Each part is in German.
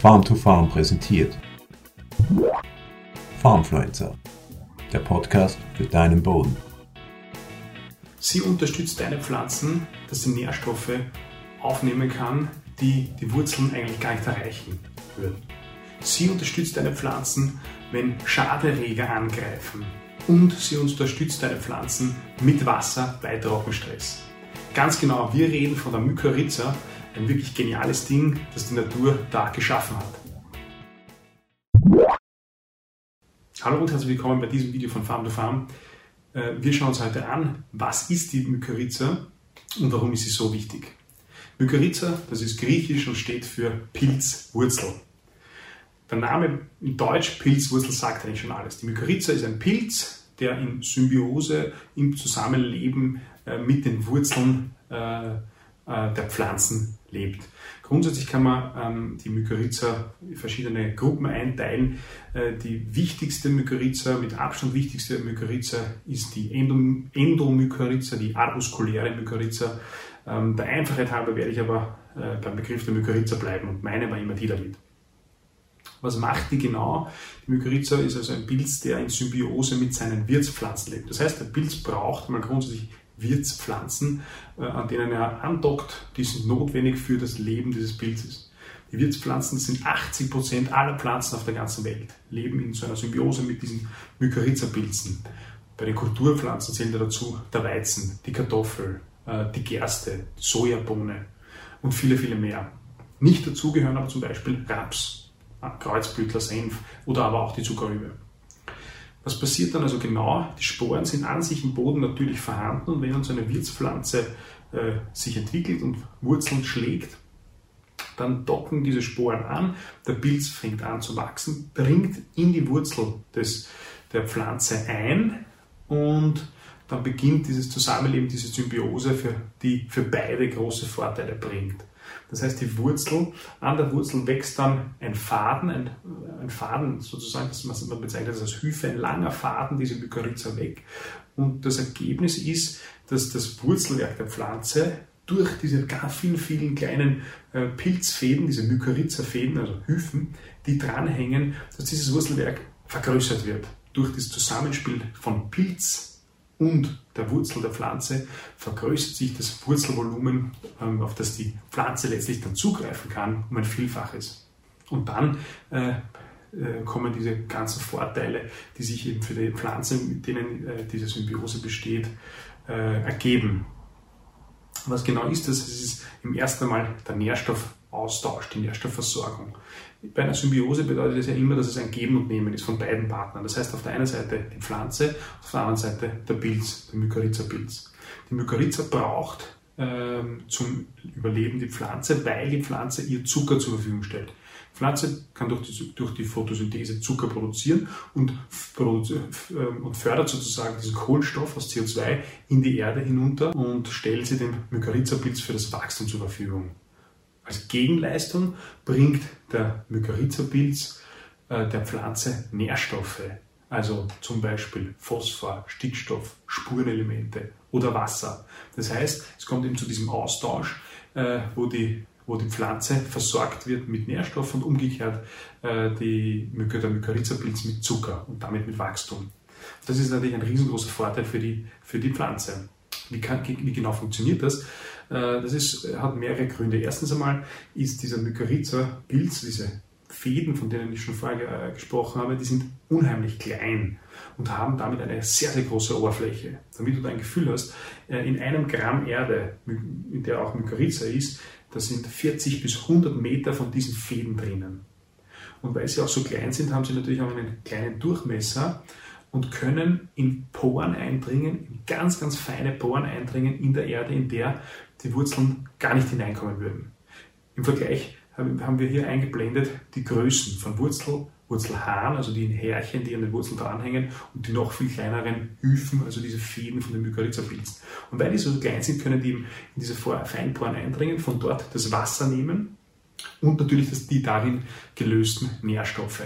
Farm to Farm präsentiert. Farmfluencer, der Podcast für deinen Boden. Sie unterstützt deine Pflanzen, dass sie Nährstoffe aufnehmen kann, die die Wurzeln eigentlich gar nicht erreichen würden. Sie unterstützt deine Pflanzen, wenn Schaderreger angreifen. Und sie unterstützt deine Pflanzen mit Wasser bei Trockenstress. Ganz genau, wir reden von der Mykorrhiza, ein wirklich geniales Ding, das die Natur da geschaffen hat. Hallo und herzlich willkommen bei diesem Video von Farm to Farm. Äh, wir schauen uns heute an, was ist die Mykorrhiza und warum ist sie so wichtig. Mykorrhiza, das ist griechisch und steht für Pilzwurzel. Der Name in Deutsch Pilzwurzel sagt eigentlich schon alles. Die Mykorrhiza ist ein Pilz, der in Symbiose, im Zusammenleben äh, mit den Wurzeln äh, der Pflanzen lebt. Grundsätzlich kann man ähm, die Mykorrhiza in verschiedene Gruppen einteilen. Äh, die wichtigste Mykorrhiza, mit Abstand wichtigste Mykorrhiza ist die Endom Endomykorrhiza, die arbuskuläre Mykorrhiza. Ähm, der Einfachheit halber werde ich aber äh, beim Begriff der Mykorrhiza bleiben und meine war immer die damit. Was macht die genau? Die Mykorrhiza ist also ein Pilz, der in Symbiose mit seinen Wirtspflanzen lebt. Das heißt, der Pilz braucht mal grundsätzlich Wirtspflanzen, äh, an denen er andockt, die sind notwendig für das Leben dieses Pilzes. Die Wirtspflanzen sind 80 Prozent aller Pflanzen auf der ganzen Welt, leben in so einer Symbiose mit diesen Mykorrhiza-Pilzen. Bei den Kulturpflanzen zählen dazu der Weizen, die Kartoffel, äh, die Gerste, die Sojabohne und viele, viele mehr. Nicht dazu gehören aber zum Beispiel Raps, Kreuzblütler, Senf oder aber auch die Zuckerrübe. Was passiert dann also genau? Die Sporen sind an sich im Boden natürlich vorhanden und wenn uns eine Wirtspflanze äh, sich entwickelt und Wurzeln schlägt, dann docken diese Sporen an, der Pilz fängt an zu wachsen, dringt in die Wurzel des, der Pflanze ein und dann beginnt dieses Zusammenleben, diese Symbiose, für, die für beide große Vorteile bringt. Das heißt, die Wurzel, an der Wurzel wächst dann ein Faden, ein, ein Faden sozusagen, das man bezeichnet als Hyphe, ein langer Faden, diese Mykorrhiza weg. Und das Ergebnis ist, dass das Wurzelwerk der Pflanze durch diese ganz vielen, vielen kleinen äh, Pilzfäden, diese Mykorrhiza-Fäden, also Hyphen, die dranhängen, dass dieses Wurzelwerk vergrößert wird. Durch das Zusammenspiel von Pilz und der Wurzel der Pflanze vergrößert sich das Wurzelvolumen, ähm, auf das die Pflanze letztlich dann zugreifen kann, um ein Vielfaches. Und dann äh, äh, kommen diese ganzen Vorteile, die sich eben für die Pflanze, mit denen äh, diese Symbiose besteht, ergeben. Was genau ist das? Es ist im ersten Mal der Nährstoffaustausch, die Nährstoffversorgung. Bei einer Symbiose bedeutet es ja immer, dass es ein Geben und Nehmen ist von beiden Partnern. Das heißt, auf der einen Seite die Pflanze, auf der anderen Seite der Pilz, der Mykorrhiza-Pilz. Die Mykorrhiza braucht ähm, zum Überleben die Pflanze, weil die Pflanze ihr Zucker zur Verfügung stellt. Die Pflanze kann durch die, durch die Photosynthese Zucker produzieren und, ähm, und fördert sozusagen diesen Kohlenstoff aus CO2 in die Erde hinunter und stellt sie dem Mykorrhiza-Pilz für das Wachstum zur Verfügung. Als Gegenleistung bringt der Mykorrhiza-Pilz äh, der Pflanze Nährstoffe, also zum Beispiel Phosphor, Stickstoff, Spurenelemente oder Wasser. Das heißt, es kommt eben zu diesem Austausch, äh, wo die wo die Pflanze versorgt wird mit Nährstoffen und umgekehrt äh, die, der Mykorrhiza-Pilz mit Zucker und damit mit Wachstum. Das ist natürlich ein riesengroßer Vorteil für die, für die Pflanze. Wie, kann, wie genau funktioniert das? Äh, das ist, hat mehrere Gründe. Erstens einmal ist dieser Mykorrhiza-Pilz, diese Fäden, von denen ich schon vorher äh, gesprochen habe, die sind unheimlich klein und haben damit eine sehr, sehr große Oberfläche. Damit du ein Gefühl hast, äh, in einem Gramm Erde, in der auch Mykorrhiza ist, da sind 40 bis 100 Meter von diesen Fäden drinnen. Und weil sie auch so klein sind, haben sie natürlich auch einen kleinen Durchmesser und können in Poren eindringen, in ganz, ganz feine Poren eindringen in der Erde, in der die Wurzeln gar nicht hineinkommen würden. Im Vergleich haben wir hier eingeblendet die Größen von Wurzel, Wurzelhaaren, also die Härchen, die an den Wurzeln dranhängen, und die noch viel kleineren Hyphen, also diese Fäden von den Mykorrhiza-Pilzen. Und weil die so klein sind, können die in diese Feinporen eindringen, von dort das Wasser nehmen und natürlich die darin gelösten Nährstoffe.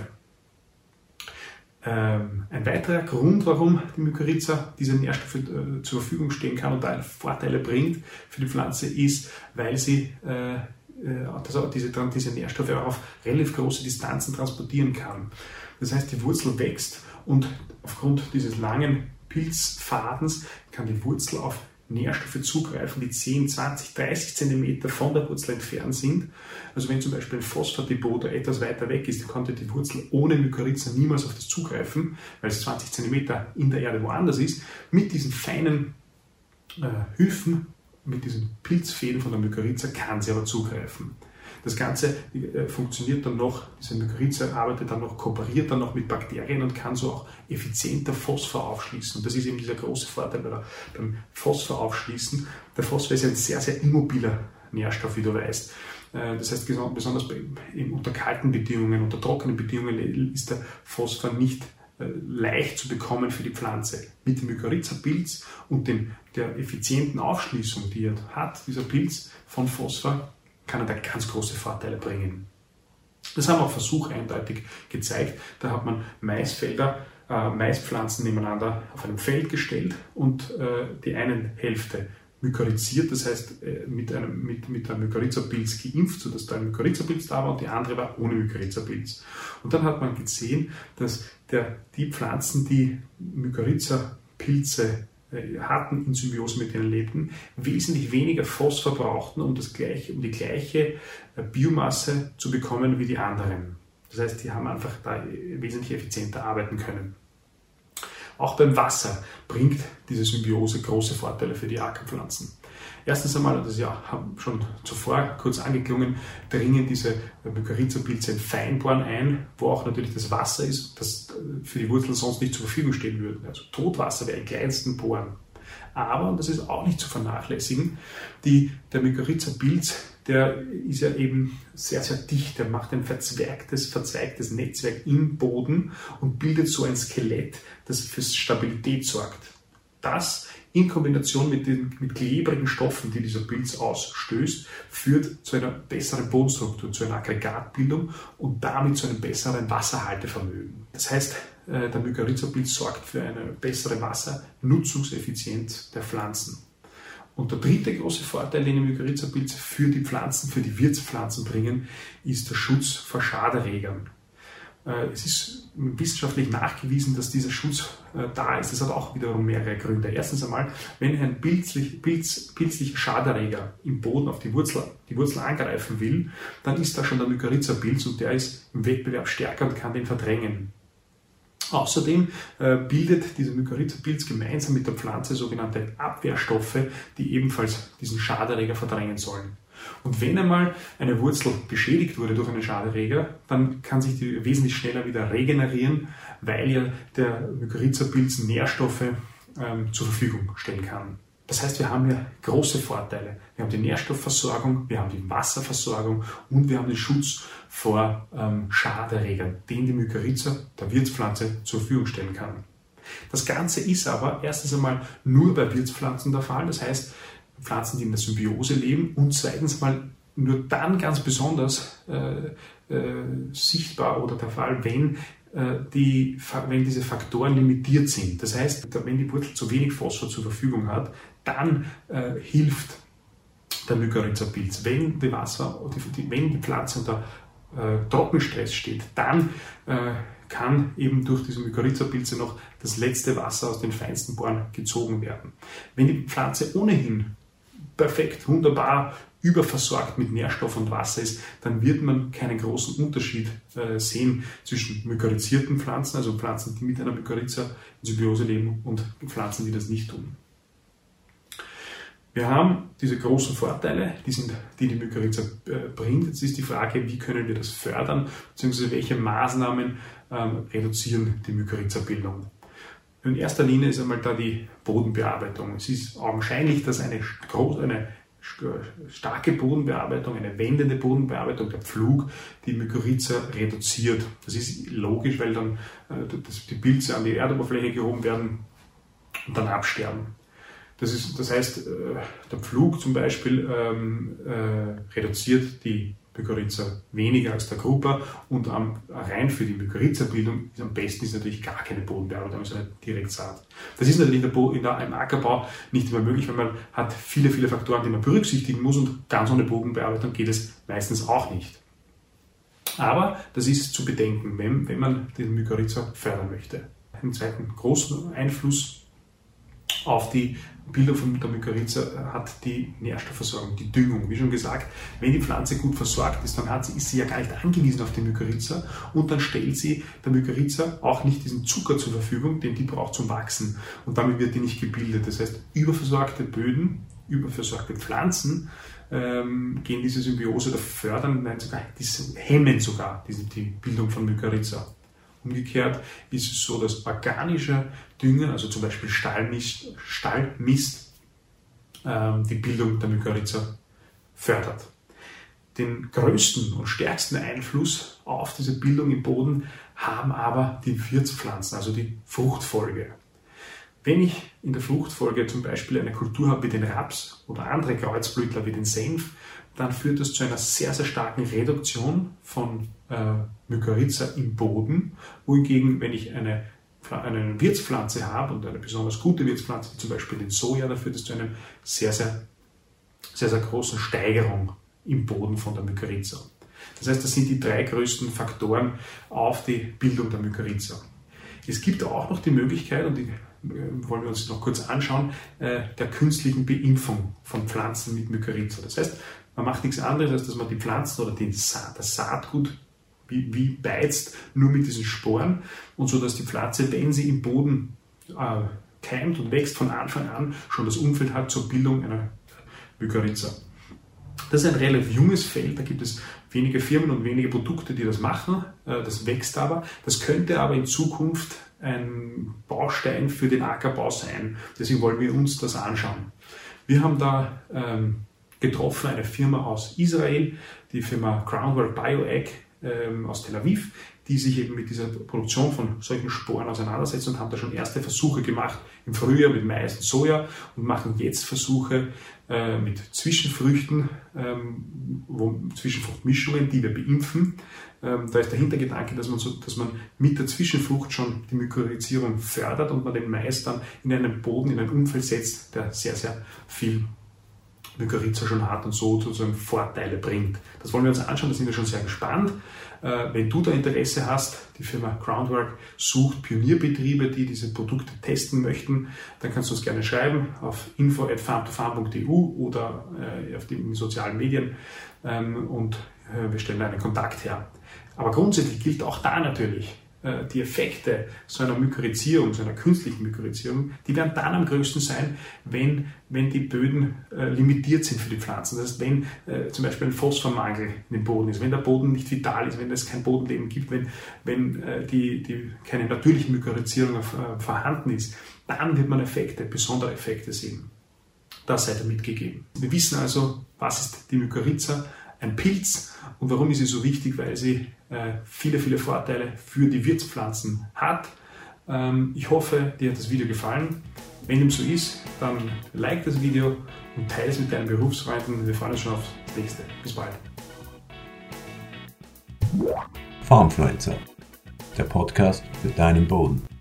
Ähm, ein weiterer Grund, warum die Mykorrhiza diese Nährstoffe äh, zur Verfügung stehen kann und da Vorteile bringt für die Pflanze, ist, weil sie er diese, diese Nährstoffe auch auf relativ große Distanzen transportieren kann. Das heißt, die Wurzel wächst und aufgrund dieses langen Pilzfadens kann die Wurzel auf Nährstoffe zugreifen, die 10, 20, 30 Zentimeter von der Wurzel entfernt sind. Also wenn zum Beispiel ein Phosphatdepot etwas weiter weg ist, dann konnte die Wurzel ohne Mykorrhiza niemals auf das zugreifen, weil es 20 Zentimeter in der Erde woanders ist. Mit diesen feinen äh, Hüfen, mit diesen Pilzfäden von der Mykorrhiza kann sie aber zugreifen. Das Ganze äh, funktioniert dann noch, diese Mykorrhiza arbeitet dann noch, kooperiert dann noch mit Bakterien und kann so auch effizienter Phosphor aufschließen. Und das ist eben dieser große Vorteil beim Phosphor aufschließen. Der Phosphor ist ein sehr, sehr immobiler Nährstoff, wie du weißt. Äh, das heißt, besonders unter kalten Bedingungen, unter trockenen Bedingungen ist der Phosphor nicht äh, leicht zu bekommen für die Pflanze. Mit dem Mykorrhiza-Pilz und dem, der effizienten Aufschließung, die er hat, dieser Pilz von Phosphor, kann er da ganz große Vorteile bringen. Das haben auch Versuche eindeutig gezeigt. Da hat man Maisfelder, äh, Maispflanzen nebeneinander auf einem Feld gestellt und äh, die eine Hälfte mykorrhiziert, das heißt äh, mit einem, mit, mit einem Mykorrhiza-Pilz geimpft, sodass da ein Mykorrhiza-Pilz da war und die andere war ohne Mykorrhiza-Pilz. Und dann hat man gesehen, dass der, die Pflanzen, die Mykorrhiza-Pilze hatten in Symbiose mit denen lebten, wesentlich weniger Phosphor brauchten, um, das gleiche, um die gleiche äh, Biomasse zu bekommen wie die anderen. Das heißt, die haben einfach da wesentlich effizienter arbeiten können. Auch beim Wasser bringt diese Symbiose große Vorteile für die Ackerpflanzen. Erstens einmal, das ist ja schon zuvor kurz angeklungen, dringen diese Mykorrhiza-Pilze in Feinbohren ein, wo auch natürlich das Wasser ist, das für die Wurzeln sonst nicht zur Verfügung stehen würde. Also Totwasser wäre in kleinsten Poren. Aber, und das ist auch nicht zu vernachlässigen, die, der Mykorrhiza-Pilz, der ist ja eben sehr, sehr dicht. Der macht ein verzweigtes, verzweigtes Netzwerk im Boden und bildet so ein Skelett, das für Stabilität sorgt. Das in Kombination mit den mit klebrigen Stoffen, die dieser Pilz ausstößt, führt zu einer besseren Bodenstruktur, zu einer Aggregatbildung und damit zu einem besseren Wasserhaltevermögen. Das heißt, äh, der Mykorrhiza-Pilz sorgt für eine bessere Wassernutzungseffizienz der Pflanzen. Und der dritte große Vorteil, den die Mykorrhiza-Pilze für die Pflanzen, für die Wirtspflanzen bringen, ist der Schutz vor Schaderregern. Äh, es ist wissenschaftlich nachgewiesen, dass dieser Schutz äh, da ist. Das hat auch wiederum mehrere Gründe. Erstens einmal, wenn ein pilzlich, pilz, pilzlicher Schaderreger im Boden auf die Wurzel, die Wurzel angreifen will, dann ist da schon der Mykorrhiza-Pilz und der ist im Wettbewerb stärker und kann den verdrängen. Außerdem äh, bildet dieser Mykorrhiza-Pilz gemeinsam mit der Pflanze sogenannte Abwehrstoffe, die ebenfalls diesen Schaderreger verdrängen sollen. Und wenn einmal eine Wurzel beschädigt wurde durch einen Schaderreger, dann kann sich die wesentlich schneller wieder regenerieren, weil ja der Mykorrhiza-Pilz Nährstoffe ähm, zur Verfügung stellen kann. Das heißt, wir haben ja große Vorteile. Wir haben die Nährstoffversorgung, wir haben die Wasserversorgung und wir haben den Schutz vor ähm, Schaderregern, den die Mykorrhiza der Wirtspflanze zur Verfügung stellen kann. Das Ganze ist aber erstens einmal nur bei Wirtspflanzen der Fall. Das heißt, Pflanzen, die in der Symbiose leben und zweitens mal nur dann ganz besonders äh, äh, sichtbar oder der Fall, wenn, äh, die, wenn diese Faktoren limitiert sind. Das heißt, wenn die Wurzel zu wenig Phosphor zur Verfügung hat, dann äh, hilft der Mykorrhiza-Pilz. Wenn die Wasser, die, wenn die Pflanze unter äh, Trockenstress steht, dann äh, kann eben durch diese Mykorrhiza-Pilze noch das letzte Wasser aus den feinsten Bohren gezogen werden. Wenn die Pflanze ohnehin perfekt, wunderbar überversorgt mit Nährstoff und Wasser ist, dann wird man keinen großen Unterschied äh, sehen zwischen mykorrhizierten Pflanzen, also Pflanzen, die mit einer Mykorrhiza in Symbiose leben, und Pflanzen, die das nicht tun. Wir haben diese großen Vorteile, die, sind, die die Mykorrhiza äh, bringt. Jetzt ist die Frage, wie können wir das fördern, beziehungsweise welche Maßnahmen ähm, reduzieren die Mykorrhiza-Bildung. In erster Linie ist einmal da die Bodenbearbeitung. Es ist augenscheinlich, dass eine, eine starke Bodenbearbeitung, eine wendende Bodenbearbeitung, der Pflug, die Mykorrhiza reduziert. Das ist logisch, weil dann äh, die Pilze an die Erdoberfläche gehoben werden und dann absterben. Das, ist, das heißt, äh, der Pflug zum Beispiel ähm, äh, reduziert die Mykorrhiza weniger als der Grupper und ähm, rein für die Mykorrhiza-Bildung am besten ist natürlich gar keine Bodenbearbeitung, also nicht direkt Saat. Das ist natürlich in der, in der, im Ackerbau nicht immer möglich, weil man hat viele, viele Faktoren, die man berücksichtigen muss und ganz ohne Bodenbearbeitung geht es meistens auch nicht. Aber das ist zu bedenken, wenn, wenn man den Mykorrhiza fördern möchte. Einen zweiten großen Einfluss auf die Bildung von Mykorrhiza hat die Nährstoffversorgung, die Düngung. Wie schon gesagt, wenn die Pflanze gut versorgt ist, dann hat sie, ist sie ja gar nicht angewiesen auf die Mykorrhiza und dann stellt sie der Mykorrhiza auch nicht diesen Zucker zur Verfügung, den die braucht zum Wachsen und damit wird die nicht gebildet. Das heißt, überversorgte Böden, überversorgte Pflanzen ähm, gehen diese Symbiose oder fördern, nein, sogar, hemmen sogar diese, die Bildung von Mykorrhiza. Umgekehrt ist es so, dass organischer Dünger, also zum Beispiel Stallmist, Stallmist ähm, die Bildung der Mykorrhiza fördert. Den größten und stärksten Einfluss auf diese Bildung im Boden haben aber die Wirtspflanzen, also die Fruchtfolge. Wenn ich in der Fruchtfolge zum Beispiel eine Kultur habe wie den Raps oder andere Kreuzblütler wie den Senf, dann führt das zu einer sehr, sehr starken Reduktion von äh, Mykorrhiza im Boden. Wohingegen, wenn ich eine, eine Wirtspflanze habe und eine besonders gute Wirtspflanze, wie zum Beispiel den Soja, dann führt es zu einer sehr, sehr, sehr, sehr großen Steigerung im Boden von der Mykorrhiza. Das heißt, das sind die drei größten Faktoren auf die Bildung der Mykorrhiza. Es gibt auch noch die Möglichkeit, und die äh, wollen wir uns noch kurz anschauen, äh, der künstlichen Beimpfung von Pflanzen mit Mykorrhiza. Das heißt, man macht nichts anderes, als dass man die Pflanzen oder Sa das Saatgut wie, wie beizt, nur mit diesen Sporen und so, dass die Pflanze, wenn sie im Boden äh, keimt und wächst, von Anfang an schon das Umfeld hat zur Bildung einer Mykorrhiza. Das ist ein relativ junges Feld, da gibt es wenige Firmen und wenige Produkte, die das machen. Äh, das wächst aber. Das könnte aber in Zukunft ein Baustein für den Ackerbau sein. Deswegen wollen wir uns das anschauen. Wir haben da ähm, getroffen, eine Firma aus Israel, die Firma Groundwork Bioag ähm, aus Tel Aviv, die sich eben mit dieser Produktion von solchen Sporen auseinandersetzen und haben da schon erste Versuche gemacht im Frühjahr mit Mais und Soja und machen jetzt Versuche äh, mit Zwischenfrüchten, ähm, wo, Zwischenfruchtmischungen, die wir beimpfen. Ähm, da ist der Hintergedanke, dass man, so, dass man mit der Zwischenfrucht schon die Mykorrhizierung fördert und man den Mais dann in einen Boden, in ein Umfeld setzt, der sehr, sehr viel Mykorrhiza schon hat und so sozusagen Vorteile bringt. Das wollen wir uns anschauen, da sind wir schon sehr gespannt. Äh, wenn du da Interesse hast, die Firma Groundwork sucht Pionierbetriebe, die diese Produkte testen möchten, dann kannst du uns gerne schreiben auf info.farmtofarm.eu oder äh, auf den sozialen Medien ähm, und äh, wir stellen einen Kontakt her. Aber grundsätzlich gilt auch da natürlich, äh, die Effekte so einer Mykorrhizierung, so einer künstlichen Mykorrhizierung, die werden dann am größten sein, wenn, wenn die Böden äh, limitiert sind für die Pflanzen. Das heißt, wenn äh, zum Beispiel ein Phosphormangel in dem Boden ist, wenn der Boden nicht vital ist, wenn es kein Bodenleben gibt, wenn, wenn äh, die, die, keine natürliche Mykorrhizierung äh, vorhanden ist, dann wird man Effekte, besondere Effekte sehen. Das sei damit gegeben. Wir wissen also, was ist die Mykorrhiza, ein Pilz und warum ist sie so wichtig, weil sie äh, viele, viele Vorteile für die Wirtspflanzen hat. Ähm, ich hoffe, dir hat das Video gefallen. Wenn dem so ist, dann like das Video und teile es mit deinen Berufsfreunden. Wir freuen uns schon aufs nächste. Bis bald. Farmfluencer, der Podcast für deinen Boden.